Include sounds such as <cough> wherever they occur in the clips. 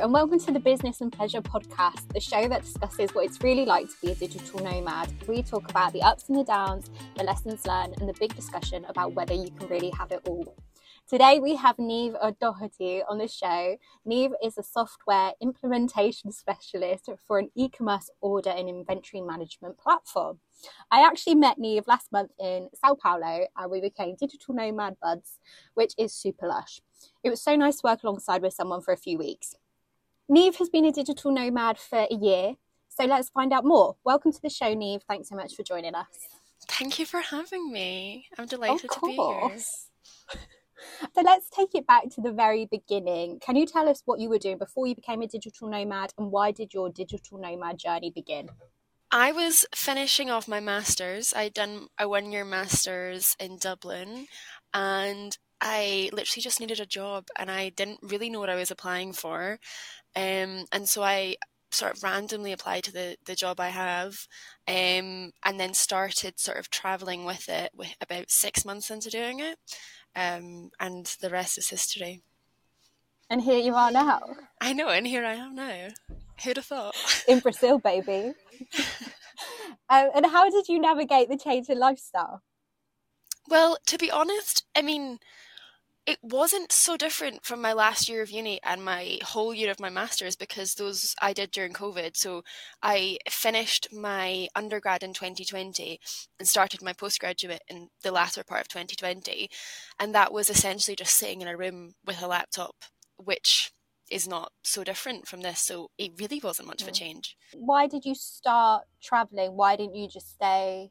and welcome to the Business and Pleasure podcast, the show that discusses what it's really like to be a digital nomad. We talk about the ups and the downs, the lessons learned, and the big discussion about whether you can really have it all. Today we have Niamh O'Doherty on the show. Niamh is a software implementation specialist for an e-commerce order and inventory management platform. I actually met Niamh last month in Sao Paulo and we became digital nomad buds, which is super lush. It was so nice to work alongside with someone for a few weeks. Niamh has been a digital nomad for a year, so let's find out more. Welcome to the show, Niamh. Thanks so much for joining us. Thank you for having me. I'm delighted to be here. <laughs> So let's take it back to the very beginning. Can you tell us what you were doing before you became a digital nomad and why did your digital nomad journey begin? I was finishing off my masters. I'd done a one year masters in Dublin and I literally just needed a job and I didn't really know what I was applying for. Um, and so I sort of randomly applied to the, the job I have um, and then started sort of traveling with it with about six months into doing it. Um, and the rest is history. And here you are now. I know, and here I am now. Who'd have thought? In Brazil, baby. <laughs> um, and how did you navigate the change in lifestyle? Well, to be honest, I mean, it wasn't so different from my last year of uni and my whole year of my masters because those I did during COVID. So I finished my undergrad in 2020 and started my postgraduate in the latter part of 2020. And that was essentially just sitting in a room with a laptop, which is not so different from this. So it really wasn't much of a mm. change. Why did you start traveling? Why didn't you just stay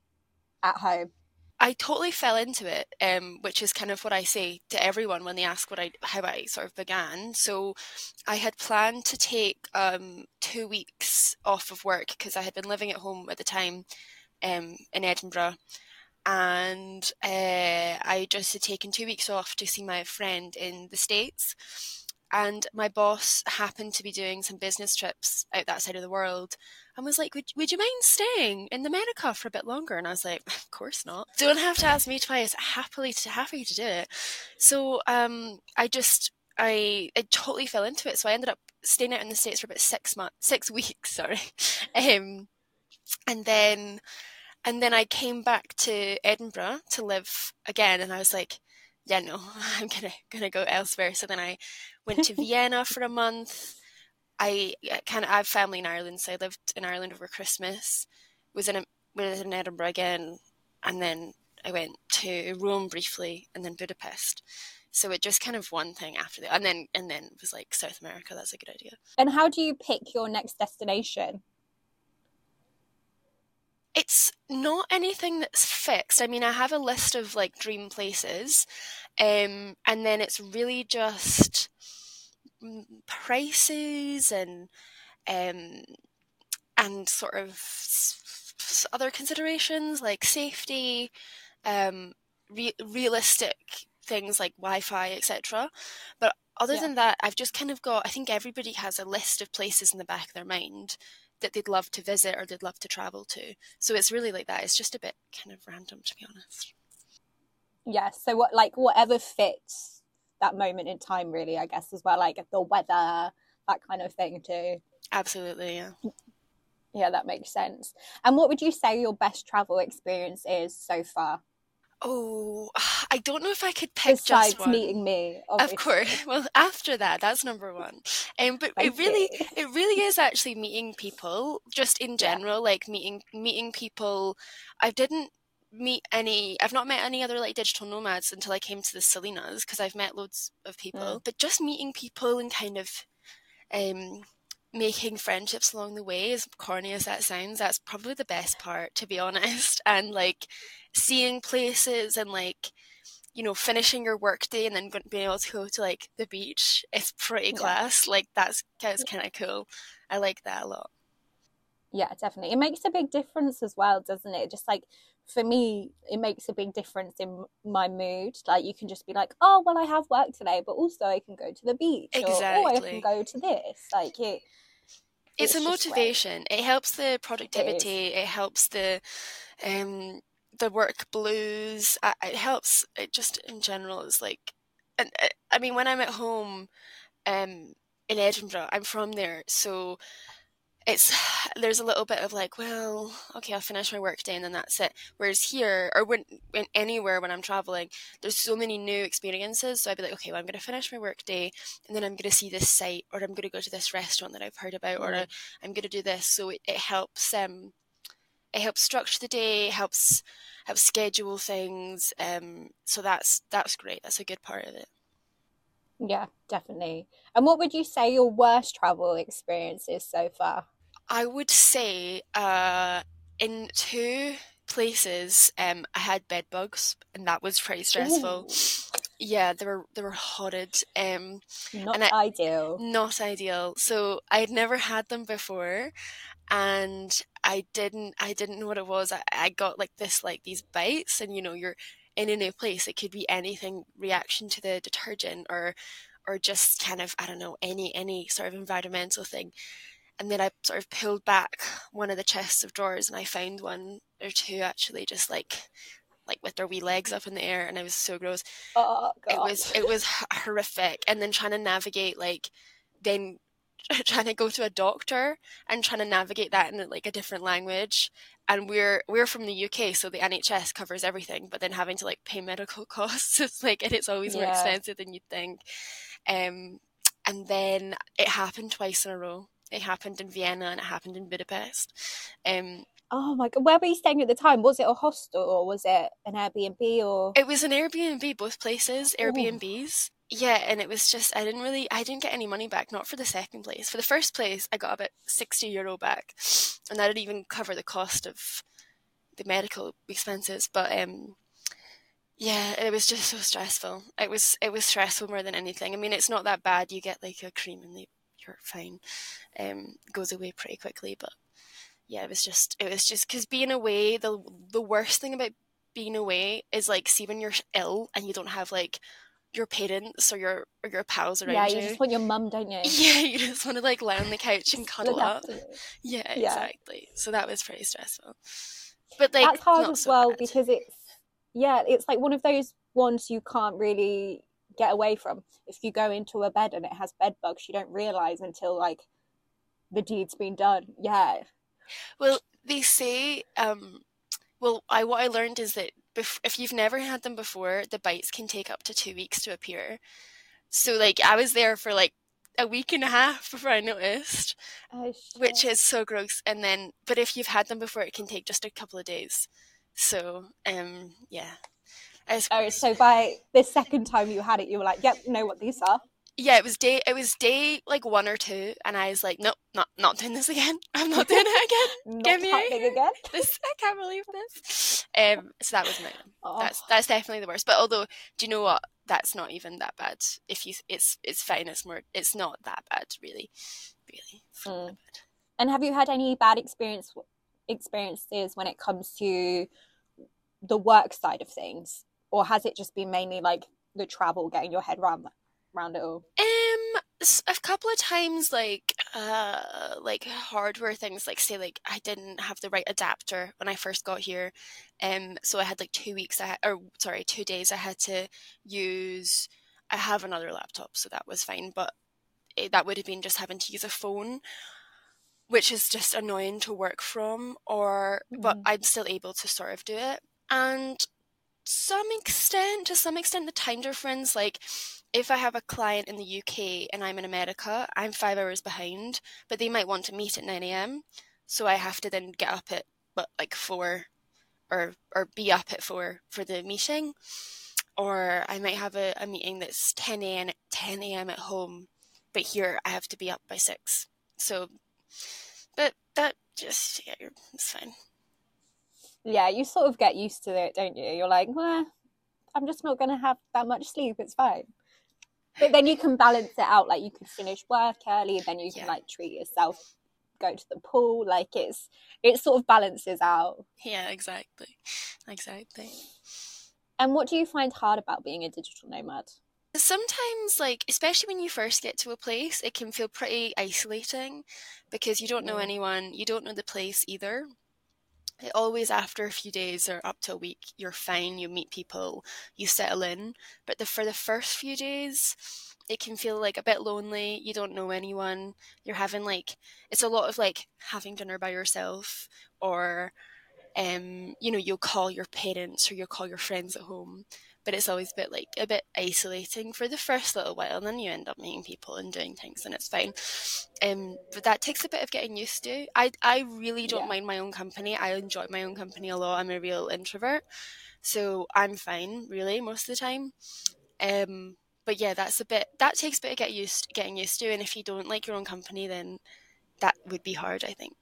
at home? I totally fell into it, um, which is kind of what I say to everyone when they ask what I how I sort of began. So, I had planned to take um, two weeks off of work because I had been living at home at the time um, in Edinburgh, and uh, I just had taken two weeks off to see my friend in the states. And my boss happened to be doing some business trips out that side of the world, and was like, would, would you mind staying in the America for a bit longer? And I was like, of course not. Don't have to ask me twice. Happily to happy to do it. So um, I just I, I totally fell into it. So I ended up staying out in the States for about six months, six <laughs> weeks, sorry. Um, and then, and then I came back to Edinburgh to live again. And I was like, yeah, no, <laughs> I'm gonna, gonna go elsewhere. So then I went to Vienna <laughs> for a month. I kind of I have family in Ireland, so I lived in Ireland over Christmas. Was in a, was in Edinburgh again, and then I went to Rome briefly, and then Budapest. So it just kind of one thing after the, and then and then it was like South America. That's a good idea. And how do you pick your next destination? It's not anything that's fixed. I mean, I have a list of like dream places, um, and then it's really just prices and um, and sort of other considerations like safety, um, re- realistic things like Wi-Fi, etc. But other yeah. than that, I've just kind of got. I think everybody has a list of places in the back of their mind that they'd love to visit or they'd love to travel to. So it's really like that. It's just a bit kind of random, to be honest. Yeah. So what, like, whatever fits that moment in time really i guess as well like the weather that kind of thing too absolutely yeah yeah that makes sense and what would you say your best travel experience is so far Oh, I don't know if I could pick Besides just one. meeting me, obviously. of course. <laughs> Well, after that, that's number one. Um, but Thank it really, you. it really is actually meeting people, just in general, yeah. like meeting meeting people. I didn't meet any I've not met any other like digital nomads until I came to the Selinas because I've met loads of people mm. but just meeting people and kind of um making friendships along the way as corny as that sounds that's probably the best part to be honest <laughs> and like seeing places and like you know finishing your workday and then being able to go to like the beach is pretty class. Like that's that's kind of cool. I like that a lot. Yeah definitely. It makes a big difference as well doesn't it? Just like for me it makes a big difference in my mood. Like you can just be like oh well i have work today but also i can go to the beach exactly. or oh, i can go to this. Like it it's, it's a motivation. It helps the productivity. It, it helps the um the work blues it helps it just in general is like and uh, i mean when i'm at home um in Edinburgh. I'm from there, so it's <sighs> there's a little bit of like, well, okay, I'll finish my work day and then that's it. Whereas here, or when, when anywhere when I'm traveling, there's so many new experiences. So I'd be like, okay, well, I'm going to finish my work day and then I'm going to see this site, or I'm going to go to this restaurant that I've heard about, or I'm going to do this. So it, it helps. Um, it helps structure the day, helps helps schedule things. Um, so that's that's great. That's a good part of it. Yeah, definitely. And what would you say your worst travel experience is so far? I would say uh, in two places um, I had bed bugs, and that was pretty stressful. Ooh. Yeah, they were they were horrid. Um, not I, ideal. Not ideal. So I had never had them before, and I didn't I didn't know what it was. I, I got like this like these bites, and you know you're in a new place. It could be anything reaction to the detergent or or just kind of I don't know any any sort of environmental thing. And then I sort of pulled back one of the chests of drawers and I found one or two actually just like like with their wee legs up in the air and it was so gross. Oh god. It was it was horrific. And then trying to navigate like then <laughs> trying to go to a doctor and trying to navigate that in like a different language. And we're we're from the UK so the NHS covers everything but then having to like pay medical <laughs> costs it's like and it's always more expensive than you'd think. Um and then it happened twice in a row. It happened in Vienna and it happened in Budapest. Um Oh my god, where were you staying at the time? Was it a hostel or was it an Airbnb or? It was an Airbnb, both places, Airbnbs. Yeah, and it was just I didn't really I didn't get any money back, not for the second place. For the first place I got about sixty euro back. And that didn't even cover the cost of the medical expenses. But um yeah, it was just so stressful. It was it was stressful more than anything. I mean it's not that bad. You get like a cream and you're fine. Um goes away pretty quickly, but yeah, it was just it was just because being away, the the worst thing about being away is like see when you're ill and you don't have like your parents or your or your pals around yeah, you. you just want your mum, don't you? <laughs> Yeah, you just want to like lie on the couch and <laughs> cuddle up. Yeah, yeah, exactly. So that was pretty stressful. But like that's hard as so well bad. because it's yeah, it's like one of those ones you can't really get away from. If you go into a bed and it has bed bugs, you don't realize until like the deed's been done. Yeah, well, they say, um, well, I what I learned is that bef- if you've never had them before, the bites can take up to two weeks to appear. So, like, I was there for like a week and a half before I noticed, oh, which is so gross. And then, but if you've had them before, it can take just a couple of days. So, um, yeah. Oh, so by the second time you had it, you were like, "Yep, know what these are." Yeah, it was day it was day like one or two, and I was like, nope, not not doing this again. <laughs> I'm not doing it again. Get me <laughs> again. This I can't believe this. Um, so that was my oh. that's that's definitely the worst. But although, do you know what? That's not even that bad. If you, it's it's fine. It's more. It's not that bad, really, really. Mm. And have you had any bad experience experiences when it comes to the work side of things, or has it just been mainly like the travel, getting your head around that? Around it all? Um, a couple of times, like uh, like hardware things, like say, like I didn't have the right adapter when I first got here, um, so I had like two weeks, I had, or sorry, two days I had to use. I have another laptop, so that was fine, but it, that would have been just having to use a phone which is just annoying to work from or mm. but I'm still able to sort of do it and some extent to some extent the time difference like if I have a client in the UK and I'm in America, I'm five hours behind, but they might want to meet at 9 a.m. So I have to then get up at but like four or or be up at four for the meeting. Or I might have a, a meeting that's 10 a.m. 10 a.m. at home, but here I have to be up by six. So, but that just yeah, it's fine. Yeah, you sort of get used to it, don't you? You're like, well, I'm just not going to have that much sleep. It's fine but then you can balance it out like you can finish work early and then you can yeah. like treat yourself go to the pool like it's it sort of balances out. Yeah exactly. Exactly. And what do you find hard about being a digital nomad? Sometimes like especially when you first get to a place it can feel pretty isolating because you don't know anyone you don't know the place either always after a few days or up to a week you're fine you meet people you settle in. But the, for the first few days it can feel like a bit lonely you don't know anyone you're having like it's a lot of like having dinner by yourself or um you know you'll call your parents or you'll call your friends at home but it's always a bit like a bit isolating for the first little while and then you end up meeting people and doing things and it's fine. Um but that takes a bit of getting used to. I i really don't yeah. mind my own company. I enjoy my own company a lot. I'm a real introvert. So i'm fine really most of the time. Um but yeah that's a bit that takes a bit of get used getting used to and if you don't like your own company then that would be hard i think.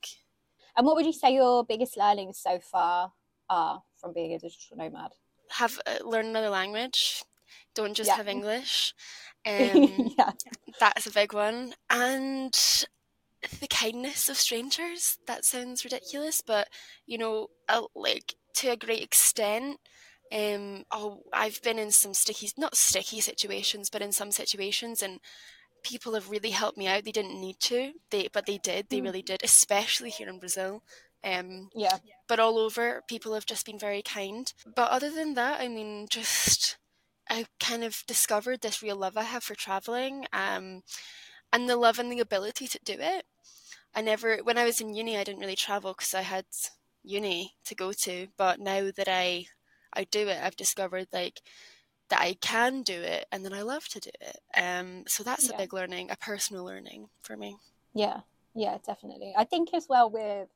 And what would you say your biggest learnings so far are from being a digital nomad have uh, learn another language. Don't just yeah. have English. <laughs> Um, yeah. That's a big one. And the kindness of strangers. That sounds ridiculous, but you know, uh, like to a great extent. Um, oh, I've been in some sticky, not sticky situations, but in some situations, and people have really helped me out. They didn't need to, they but they did. They mm. really did, especially here in Brazil. Um, yeah. But all over, people have just been very kind. But other than that, I mean, just I kind of discovered this real love I have for traveling, um, and the love and the ability to do it. I never, when I was in uni, I didn't really travel because I had uni to go to. But now that I, I do it, I've discovered like that I can do it, and then I love to do it. Um, so that's yeah. a big learning, a personal learning for me. Yeah, yeah, definitely. I think as well with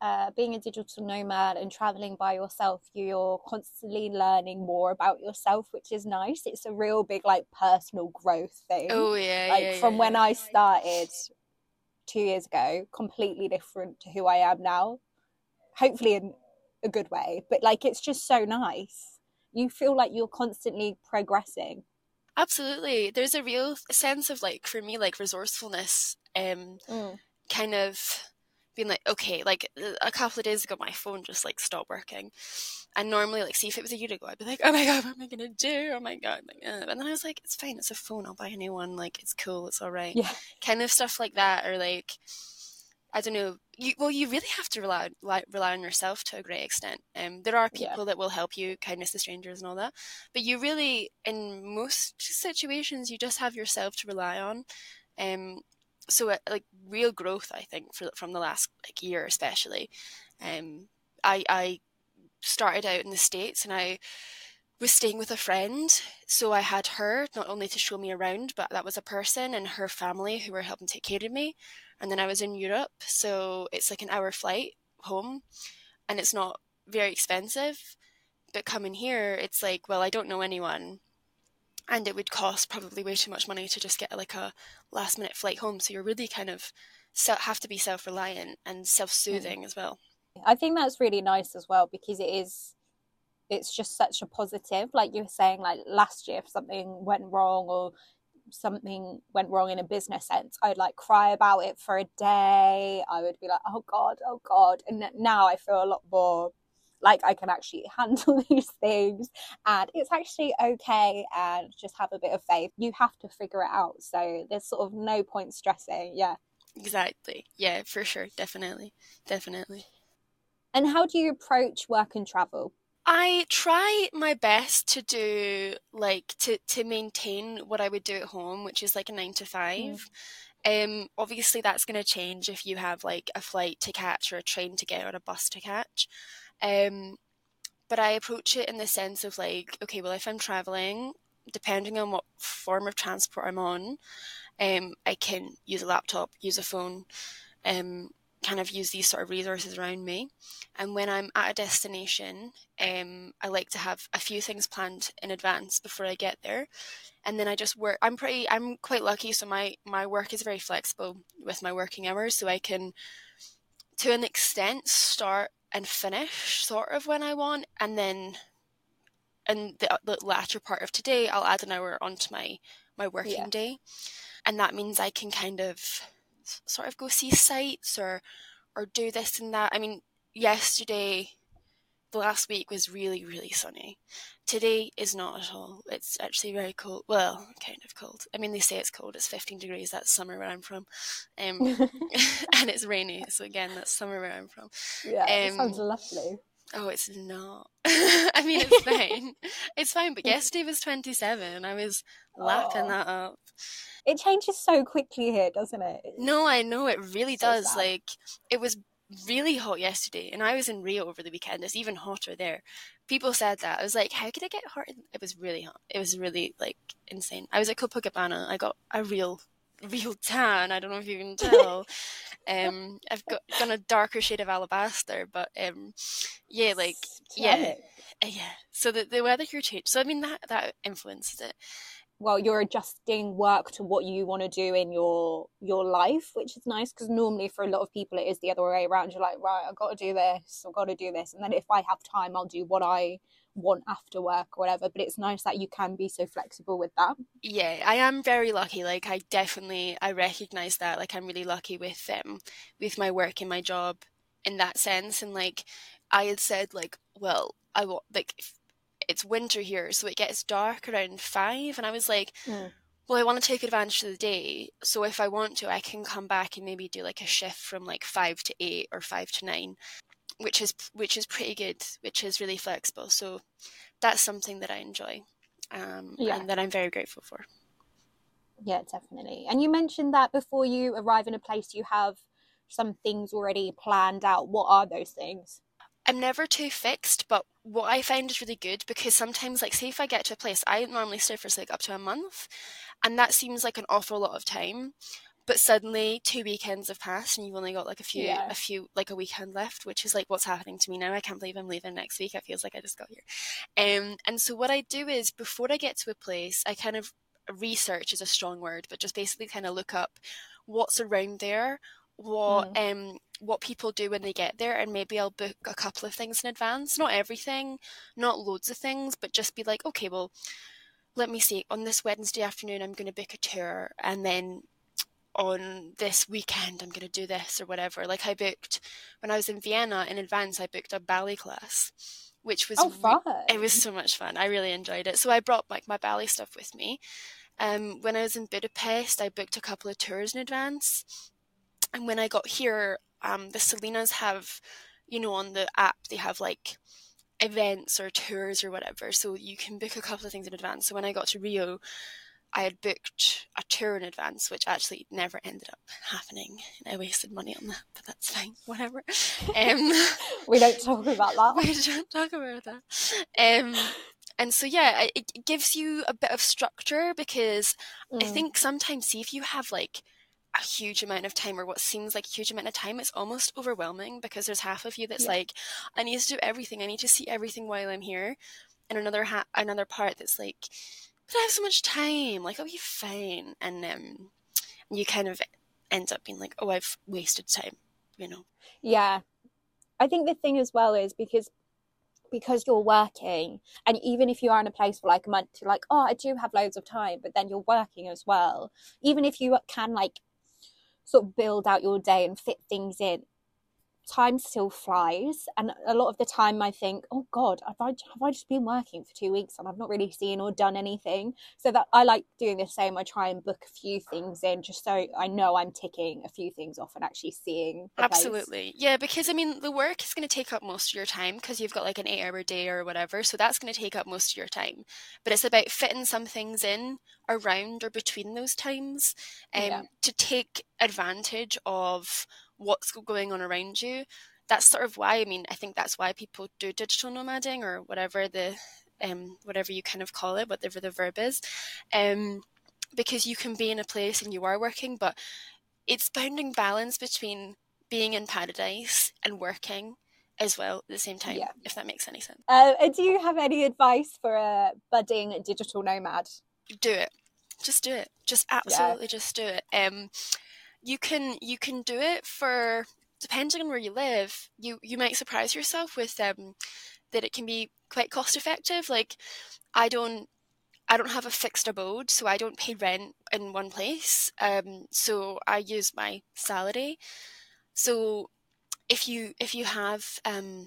uh, being a digital nomad and traveling by yourself, you're constantly learning more about yourself, which is nice. It's a real big like personal growth thing. Oh yeah, like yeah, from yeah, when. I started two years ago, completely different to who I am now. Hopefully in a good way, but like it's just so nice. You feel like you're constantly progressing. Absolutely, there's a real sense of like for me like resourcefulness, um, mm. kind of like, okay, like a couple of days ago, my phone just like stopped working. And normally, like, see if it was a year ago, I'd be like, oh my god, what am I gonna do? Oh my god, like, uh. and then I was like, it's fine, it's a phone, I'll buy a new one. Like, it's cool, it's all right. Yeah. Kind of stuff like that, or like, I don't know. You, well, you really have to rely rely on yourself to a great extent. Um, there are people yeah. that will help you, kindness to strangers and all that, but you really, in most situations, you just have yourself to rely on. Um, so uh, like real growth i think for, from the last like year especially. Um i i started out in the states and i was staying with a friend so i had her not only to show me around but that was a person and her family who were helping take care of me. And then i was in europe so it's like an hour flight home and it's not very expensive. But coming here it's like well i don't know anyone and it would cost probably way too much money to just get like a last minute flight home. So you're really kind of have to be self-reliant and self-soothing mm. as well. I think that's really nice as well because it is it's just such a positive. Like you were saying like last year if something went wrong or something went wrong in a business sense i'd like cry about it for a day. I would be like oh god oh god. And now i feel a lot more like I can actually <laughs> handle these things and it's actually okay and just have a bit of faith. You have to figure it out. So there's sort of no point stressing. Yeah. Exactly. Yeah, for sure. Definitely. Definitely. And how do you approach work and travel? I try my best to do like to to maintain what I would do at home, which is like a 9 to 5. Mm. Um, obviously that's going to change if you have like a flight to catch or a train to get or a bus to catch. Um, but I approach it in the sense of like, okay, well, if I'm traveling, depending on what form of transport I'm on, um, I can use a laptop, use a phone, um, kind of use these sort of resources around me. And when I'm at a destination, um, I like to have a few things planned in advance before I get there. And then I just work. I'm pretty. I'm quite lucky, so my my work is very flexible with my working hours, so I can, to an extent, start and finish sort of when I want, and then in the, uh, the latter part of today, I'll add an hour onto my my working yeah. day, and that means I can kind of sort of go see sites or or do this and that. I mean, yesterday the last week was really, really sunny. Today is not at all. It's actually very cold. Well, kind of cold. I mean, they say it's cold. It's 15 degrees. That's summer where I'm from. Um, <laughs> <laughs> and it's rainy. So, again, that's summer where I'm from. Yeah, um, sounds lovely. Oh, it's not. <laughs> I mean, it's fine. it's fine. But yesterday was 27. I was lapping oh. that up. It changes so quickly here, doesn't it? No, I know it really so does. Sad. Like, it was really hot yesterday, and I was in Rio over the weekend. It's even hotter there. People said that. I was like, how could I get hot? It was really hot. It was really like insane. I was at Copacabana. I got a real, <laughs> real tan. I don't know if you can tell. <laughs> um, I've got done a darker shade of alabaster, but um, yeah, like yeah, yeah. So the the weather here changed. So I mean that that influences it well you're adjusting work to what you want to do in your your life which is nice because normally for a lot of people it is the other way around. You're like right i've got to do this i've got to do this and then if i have time i'll do what i want after work or whatever but it's nice that you can be so flexible with that. Yeah i am very lucky like i definitely i recognize that like i'm really lucky with um with my work and my job in that sense and like i had said like well i want like it's winter here, so it gets dark around five. And I was like, mm. well, I want to take advantage of the day. So if I want to, I can come back and maybe do like a shift from like five to eight or five to nine, which is which is pretty good, which is really flexible. So that's something that I enjoy, um, yeah. and that I'm very grateful for. Yeah, definitely. And you mentioned that before you arrive in a place, you have some things already planned out. What are those things? I'm never too fixed, but what I find is really good because sometimes, like, say if I get to a place, I normally stay for like up to a month, and that seems like an awful lot of time. But suddenly, two weekends have passed, and you've only got like a few, yeah. a few, like a weekend left, which is like what's happening to me now. I can't believe I'm leaving next week. It feels like I just got here. Um, and so what I do is before I get to a place, I kind of research is a strong word, but just basically kind of look up what's around there, what mm. um what people do when they get there and maybe I'll book a couple of things in advance. Not everything, not loads of things, but just be like, okay, well, let me see. On this Wednesday afternoon I'm gonna book a tour and then on this weekend I'm gonna do this or whatever. Like I booked when I was in Vienna in advance I booked a ballet class. Which was oh, fun. it was so much fun. I really enjoyed it. So I brought like my ballet stuff with me. Um, when I was in Budapest, I booked a couple of tours in advance and when I got here, um, the Selinas have, you know, on the app, they have like events or tours or whatever. So you can book a couple of things in advance. So when I got to Rio, I had booked a tour in advance, which actually never ended up happening. And I wasted money on that, but that's fine. <laughs> Whatever. Um, we don't talk about that. <laughs> We don't talk about that. Um, and so yeah, it, it, gives you a bit of structure because mm. I think sometimes, see if you have like a huge amount of time or what seems like a huge amount of time it's almost overwhelming because there's half of you that's yeah. like i need to do everything. I need to see everything while i'm here. And another ha- another part that's like but i have so much time. Like i'll be fine. And um you kind of end up being like oh i've wasted time you know? Yeah. I think the thing as well is because because you're working and even if you are in a place for like a month you're like oh i do have loads of time but then you're working as well. Even if you can like sort of build out your day and fit things in time still flies and a lot of the time i think oh god have I, have I just been working for two weeks and i've not really seen or done anything so that i like doing the same i try and book a few things in just so i know i'm ticking a few things off and actually seeing absolutely place. yeah because i mean the work is going to take up most of your time because you've got like an eight hour day or whatever so that's going to take up most of your time but it's about fitting some things in around or between those times um, yeah. to take advantage of what's going on around you. That's sort of why I mean I think that's why people do digital nomading or whatever the um, whatever you kind of call it, whatever the verb is, um, because you can be in a place and you are working, but it's finding balance between being in paradise and working as well at the same time, yeah. if that makes any sense. Uh, do you have any advice for a budding digital nomad? Do it. Just do it. Just absolutely yeah. just do it. Um, you can you can do it for depending on where you live you you might surprise yourself with um that it can be quite cost effective like i don't i don't have a fixed abode so i don't pay rent in one place um so i use my salary so if you if you have um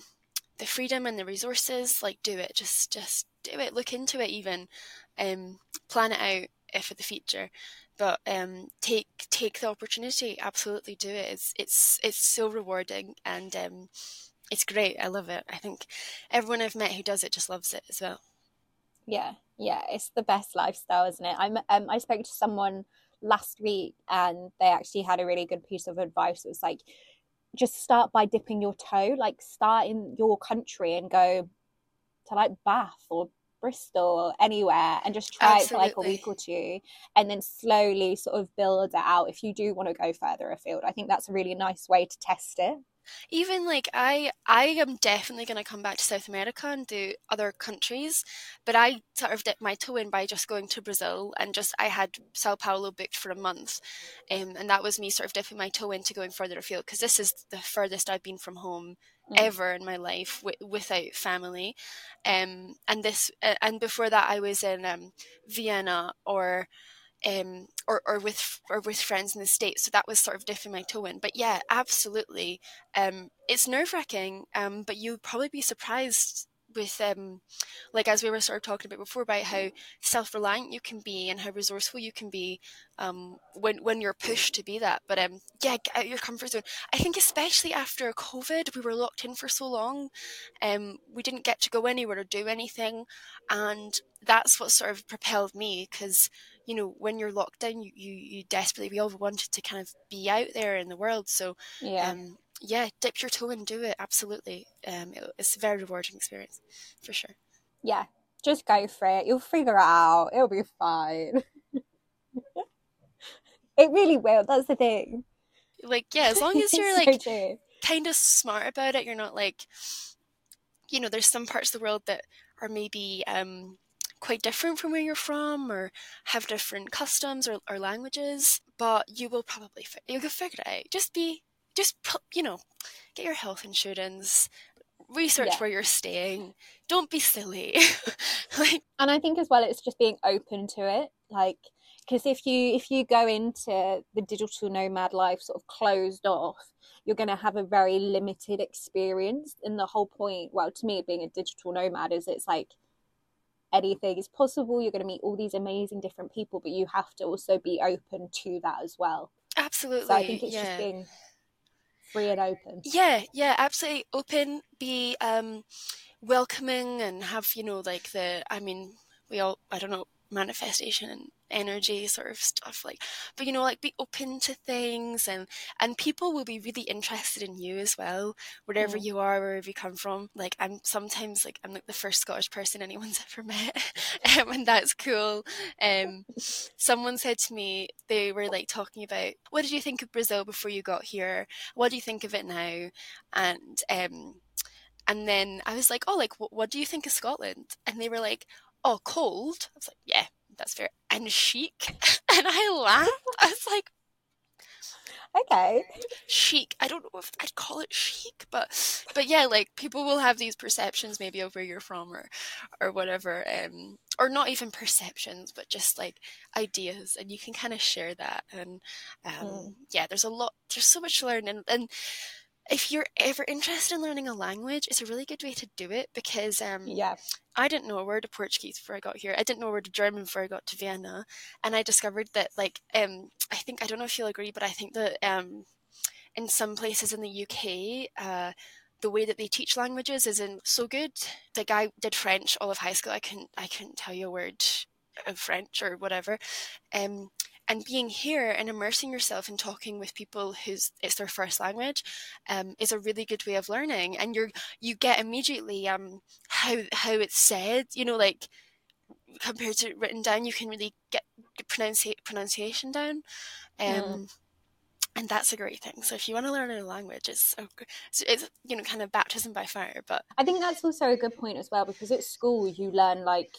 the freedom and the resources, like do it. Just just do it. Look into it even. Um, plan it out for the future. But um, take take the opportunity. Absolutely do it. It's it's it's so rewarding and um, it's great. I love it. I think everyone I've met who does it just loves it as well. Yeah, yeah, it's the best lifestyle, isn't it? I'm um, I spoke to someone last week and they actually had a really good piece of advice. It was like just start by dipping your toe, like start in your country and go to like Bath or Bristol anywhere and just try Absolutely. it for like a week or two and then slowly sort of build it out if you do want to go further afield. I think that's a really nice way to test it even like I I am definitely going to come back to South America and do other countries, but I sort of dipped my toe in by just going to Brazil and just I had Sao Paulo booked for a month, um, and that was me sort of dipping my toe into going further afield because this is the furthest I've been from home mm. ever in my life w- without family, um, and this uh, and before that I was in um, Vienna or um, or, or with or with friends in the states. So that was sort of dipping my toe in. But yeah, absolutely, um, it's nerve wracking. Um, but you'd probably be surprised with um like as we were sort of talking about before about how self-reliant you can be and how resourceful you can be um when when you're pushed to be that but um yeah get out your comfort zone i think especially after covid we were locked in for so long um we didn't get to go anywhere or do anything and that's what sort of propelled me because you know when you're locked down you, you you desperately we all wanted to kind of be out there in the world so yeah um yeah, dip your toe and do it. Absolutely. Um, it, it's a very rewarding experience for sure. Yeah, just go for it. You'll figure it out. It'll be fine. <laughs> it really will. That's the thing. Like, yeah, as long <laughs> as you're like so kind of smart about it, you're not like, you know, there's some parts of the world that are maybe um, quite different from where you're from or have different customs or, or languages, but you will probably, you'll figure it out. Just be just you know get your health insurance research yeah. where you're staying don't be silly <laughs> like and i think as well it's just being open to it like because if you if you go into the digital nomad life sort of closed off you're going to have a very limited experience and the whole point well to me being a digital nomad is it's like anything is possible you're going to meet all these amazing different people but you have to also be open to that as well absolutely so i think it's yeah. just being free and open. Yeah, yeah, absolutely open. Be um, welcoming and have you know like the. I mean, we all. I don't know manifestation and energy sort of stuff like but you know like be open to things and and people will be really interested in you as well wherever mm. you are wherever you come from like i'm sometimes like i'm like the first scottish person anyone's <laughs> ever met um, and that's cool um someone said to me they were like talking about what did you think of brazil before you got here what do you think of it now and um and then I was like, oh, like, what, what do you think of Scotland? And they were like, oh, cold. I was like, yeah, that's fair. And chic. <laughs> and I laughed. I was like, okay chic i don't know if i'd call it chic but but yeah like people will have these perceptions maybe of where you're from or or whatever um or not even perceptions but just like ideas and you can kind of share that and um mm. yeah there's a lot there's so much to learn and and if you're ever interested in learning a language, it's a really good way to do it because um, yeah, I didn't know a word of Portuguese before I got here. I didn't know a word of German before I got to Vienna, and I discovered that like um, I think I don't know if you'll agree, but I think that um, in some places in the UK. Uh, the way that they teach languages isn't so good. Like I did French all of high school. I couldn't I couldn't tell you a word of French or whatever. Um, and being here and immersing yourself in talking with people whose it's their first language um, is a really good way of learning. And you're you get immediately um how how it's said you know like compared to written down you can really get pronunci- pronunciation down. Um mm. and that's a great thing. So if you want to learn a language it's, so it's you know kind of baptism by fire but i think that's also a good point as well because at school you learn like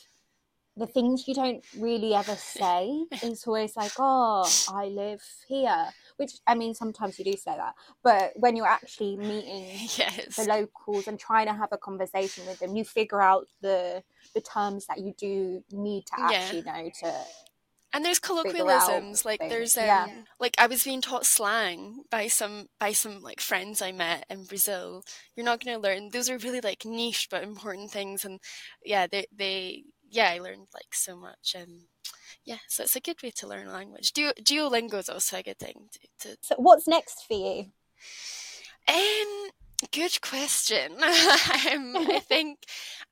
the things you don't really ever say <laughs> is always like, oh, I live here. Which, I mean, sometimes you do say that. But when you're actually meeting yes. the locals and trying to have a conversation with them, you figure out the the terms that you do need to actually yeah. know to and there's colloquialisms like things. there's um, Yeah. like I was being taught slang by some by some like friends I met in Brazil. You're not going to learn those are really like niche but important things, and yeah, they they yeah I learned like so much. And yeah, so it's a good way to learn a language. Du- Duolingo is also a good thing to, to So, what's next for you? um, good question. <laughs> um, <laughs> I think,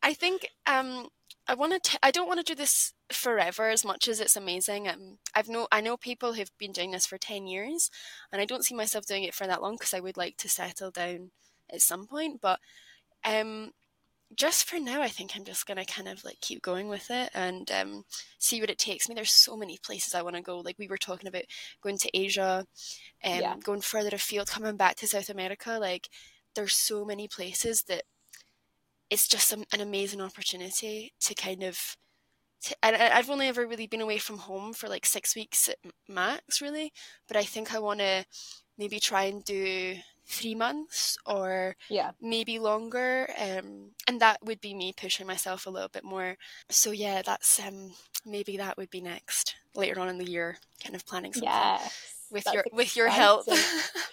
I think, um, I want to. I don't want to do this forever as much as it's amazing. Um, I've know I know people who've been doing this for ten years, and I don't see myself doing it for that long because I would like to settle down at some point. But um, just for now, I think I'm just gonna kind of like keep going with it and um, see what it takes me. There's so many places I want to go. Like we were talking about going to Asia, um, Yeah. going further afield, coming back to South America. Like there's so many places that it's just an, an amazing opportunity to kind of. To, and I've only ever really been away from home for like six weeks at max, really. But I think I want to maybe try and do three months or Yeah. maybe longer um and that would be me pushing myself a little bit more so yeah that's um maybe that would be next later on in the year kind of planning something Yes. with your with your help.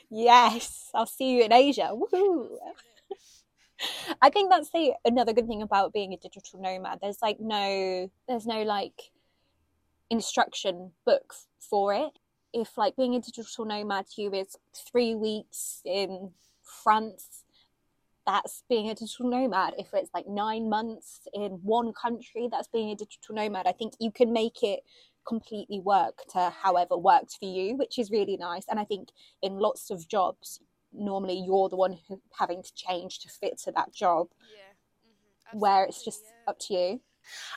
Yes, I'll see you in Asia. Woohoo! I think that's the another good thing about being a digital nomad. There's like no, there's no like instruction book for it. If like being a digital nomad to you is three weeks in France, that's being a digital nomad. If it's like nine months in one country, that's being a digital nomad. I think you can make it completely work to however works for you, which is really nice. And I think in lots of jobs, normally you're the one who having to change to fit to that job, yeah mm-hmm. where it's just up to you.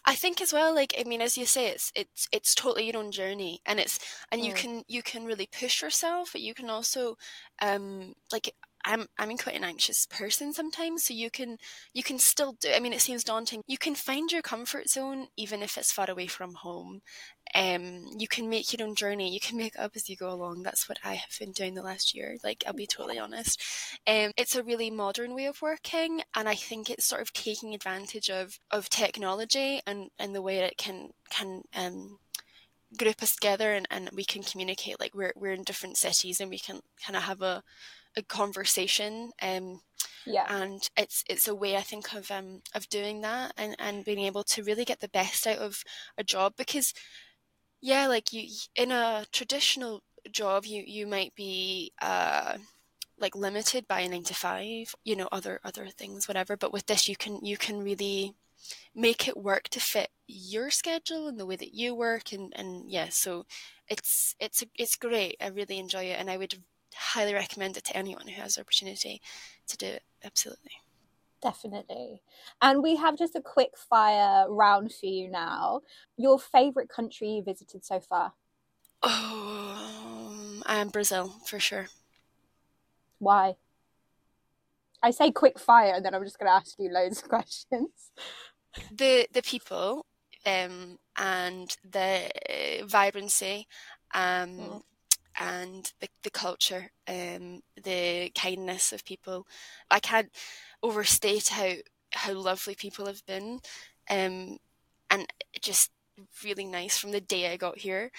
I think as well, like I mean, as you say, it's it's it's totally your own journey, and it's and you Mm. can you can really push yourself, but you can also, um, like I'm I'm quite an anxious person sometimes, so you can you can still do. I mean, it seems daunting. You can find your comfort zone even if it's far away from home. Um, you can make your own journey. You can make up as you go along. That's what I have been doing the last year. Like I'll be totally honest. Um, it's a really modern way of working, and I think it's sort of taking advantage of, of technology and, and the way it can can um, group us together and, and we can communicate. Like we're we're in different cities and we can kind of have a, a conversation. Um, Yeah. and it's it's a way I think of um of doing that and and being able to really get the best out of a job because yeah like you in a traditional job you you might be uh like limited by a 9 to 5 you know other other things whatever but with this you can you can really make it work to fit your schedule and the way that you work and and yeah so it's it's it's great I really enjoy it and I would highly recommend it to anyone who has the opportunity to do it absolutely Definitely. And we have just a quick fire round for you now. Your favorite country you visited so far? Oh, um, I am Brazil for sure. Why? I say quick fire and then I'm just going to ask you loads of <laughs> questions. The the people, um, and the vibrancy, um, Mm. And the the culture, um, the kindness of people. I can't overstate how how lovely people have been, um, and just really nice from the day I got here.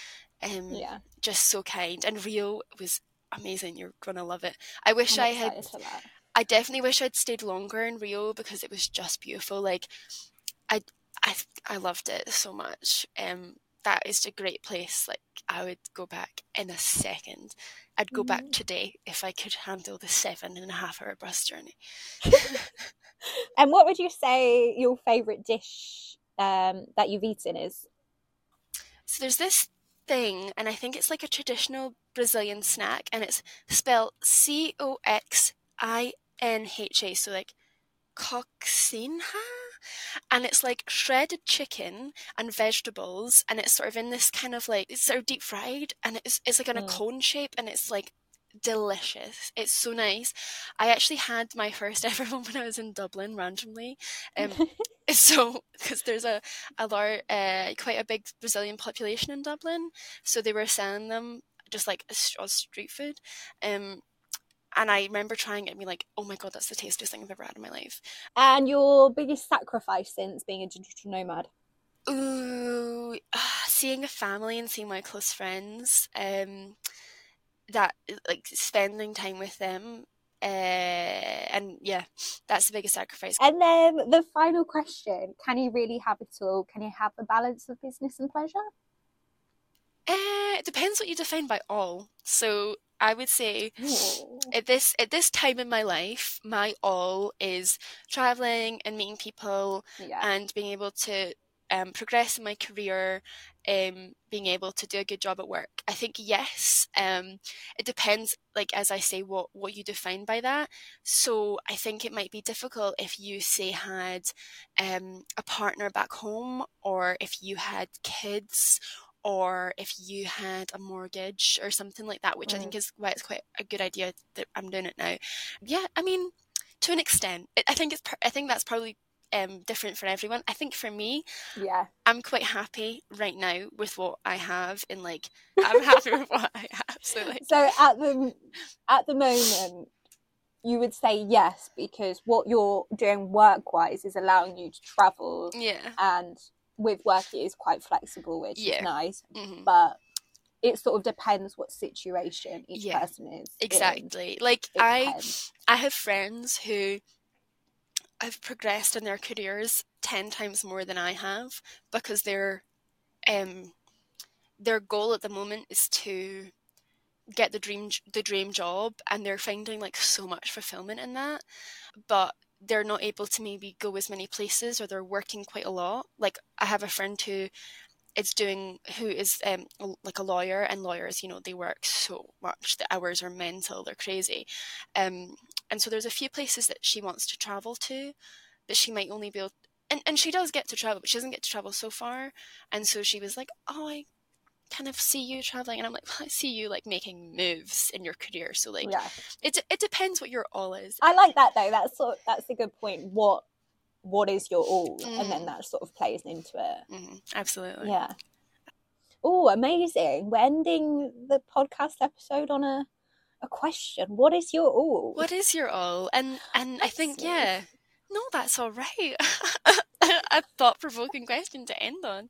Um, Yeah. just so kind. And Rio was amazing. You're gonna love it. I wish I had. I definitely wish I'd stayed longer in Rio because it was just beautiful. Like, I, I, I loved it so much. Um, that is a great place. Like, I would go back in a second. I'd go back Mhm. today if I could handle the seven and a half hour bus journey. <laughs> And what would you say your favorite dish um, that you've eaten is? So there's this thing, and I think it's like a traditional Brazilian snack, and it's spelled C O X I N H A. So like coxinha, and it's like shredded chicken and vegetables, and it's sort of in this kind of like it's sort of deep fried, and it's it's like in a Mm. cone shape, and it's like delicious. It's so nice. I actually had my first <laughs> ever one when I was in Dublin randomly. Um, <laughs> <laughs> so because there's a a large, uh, quite a big Brazilian population in Dublin, so they were selling them just like as, as street food. Um, and I remember trying it and being like, "Oh my god, that's the tastiest thing I've ever had in my life." and your biggest sacrifice since being a digital nomad? Ooh, <sighs> seeing a family and seeing my close friends, um, that like spending time with them uh, and yeah, that's the biggest sacrifice. And then the final question: Can you really have it all? Can you have the balance of business and pleasure? Uh, it depends what you define by all. So I would say Ooh. at this at this time in my life, my all is traveling and meeting people yeah. and being able to um, progress in my career, um, being able to do a good job at work. I think yes, um, it depends. Like as I say, what what you define by that. So I think it might be difficult if you say had um, a partner back home, or if you had kids, or if you had a mortgage or something like that, which mm. I think is why it's quite a good idea that I'm doing it now. Yeah, I mean, to an extent, I think it's. I think that's probably um, different for everyone. I think for me, yeah, I'm quite happy right now with what I have, and like I'm happy with what I have. So like, <laughs> so at the at the moment, you would say yes because what you're doing work wise is allowing you to travel, yeah, and with work it is quite flexible, which yeah. is nice, mm-hmm. but it sort of depends what situation each yeah, person is exactly in. like it i depends. i have friends who have progressed in their careers 10 times more than I have because their um their goal at the moment is to get the dream the dream job and they're finding like so much fulfillment in that but they're not able to maybe go as many places or they're working quite a lot. Like I have a friend who is doing who is um like a lawyer and lawyers you know they work so much. The hours are mental they're crazy. Um and so there's a few places that she wants to travel to that she might only be able and, and she does get to travel but she doesn't get to travel so far. And so she was like oh i kind of see you traveling and i'm like <laughs> well, i see you like making moves in your career so like yeah it, it depends what your all is i like that though that's sort that's a good point what what is your all mm. and then mm. that sort of plays into it mm, absolutely yeah oh amazing we're ending the podcast episode on a a question. What is your all? What is your all? And and I think yeah, no, that's all right. <laughs> <laughs> a thought provoking question to end on.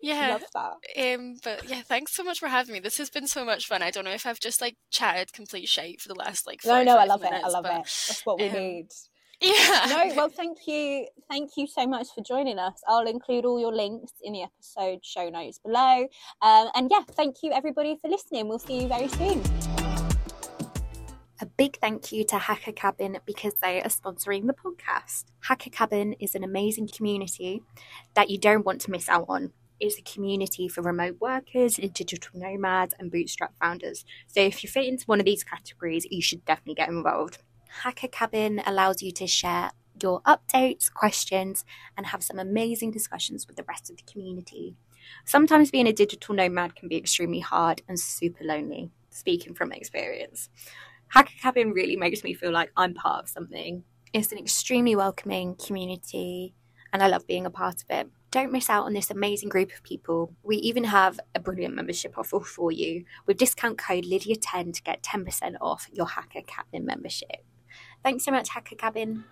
Yeah. Love that. Um, but yeah, thanks so much for having me. This has been so much fun. I don't know if I've just like chatted complete shite for the last like No, no, I love minutes, it. I love but, it. That's what we um, need. <laughs> Yeah. No, well thank you. Thank you so much for joining us. I'll include all your links in the episode show notes below. Um, and yeah, thank you everybody for listening. We'll see you very soon. A big thank you to Hacker Cabin because they are sponsoring the podcast. Hacker Cabin is an amazing community that you don't want to miss out on. It's a community for remote workers, digital nomads, and bootstrap founders. So if you fit into one of these categories, you should definitely get involved. Hacker Cabin allows you to share your updates, questions, and have some amazing discussions with the rest of the community. Sometimes being a digital nomad can be extremely hard and super lonely, speaking from experience. Hacker Cabin really makes me feel like I'm part of something. It's an extremely welcoming community, and I love being a part of it. Don't miss out on this amazing group of people. We even have a brilliant membership offer for you with discount code Lydia10 to get 10% off your Hacker Cabin membership. Thanks so much, Hacker Cabin.